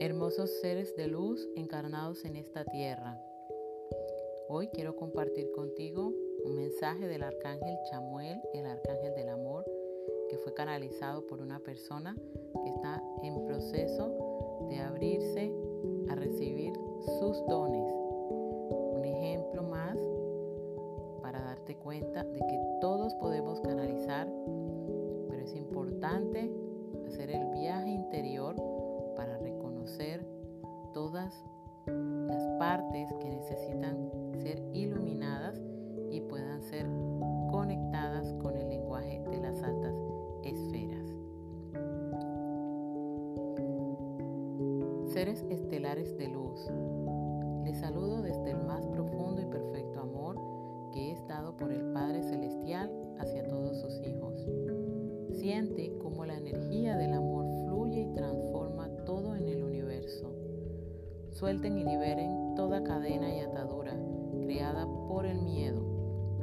hermosos seres de luz encarnados en esta tierra. Hoy quiero compartir contigo un mensaje del arcángel Chamuel, el arcángel del amor, que fue canalizado por una persona que está en proceso de abrirse a recibir sus dones. Un ejemplo más para darte cuenta de que todos podemos canalizar, pero es importante partes que necesitan ser iluminadas y puedan ser conectadas con el lenguaje de las altas esferas. Seres estelares de luz, les saludo desde el más profundo y perfecto amor que es dado por el Padre Celestial hacia todos sus hijos. Siente cómo la energía del amor fluye y transforma todo en el universo. Suelten y liberen toda cadena y atadura creada por el miedo.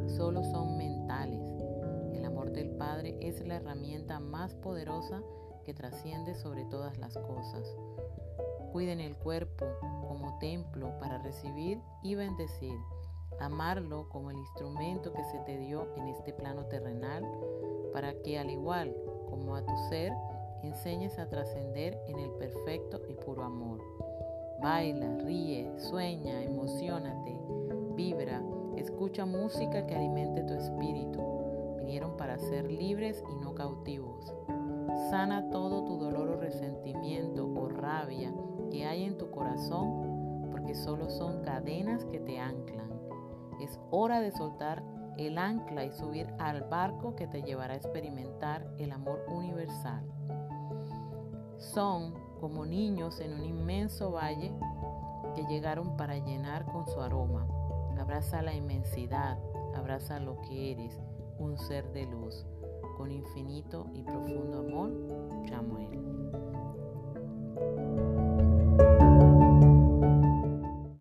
Solo son mentales. El amor del Padre es la herramienta más poderosa que trasciende sobre todas las cosas. Cuiden el cuerpo como templo para recibir y bendecir. Amarlo como el instrumento que se te dio en este plano terrenal para que al igual como a tu ser, enseñes a trascender en el perfecto y puro amor. Baila, ríe, sueña, emocionate, vibra, escucha música que alimente tu espíritu. Vinieron para ser libres y no cautivos. Sana todo tu dolor o resentimiento o rabia que hay en tu corazón, porque solo son cadenas que te anclan. Es hora de soltar el ancla y subir al barco que te llevará a experimentar el amor universal. Son como niños en un inmenso valle que llegaron para llenar con su aroma. Abraza la inmensidad, abraza lo que eres, un ser de luz. Con infinito y profundo amor,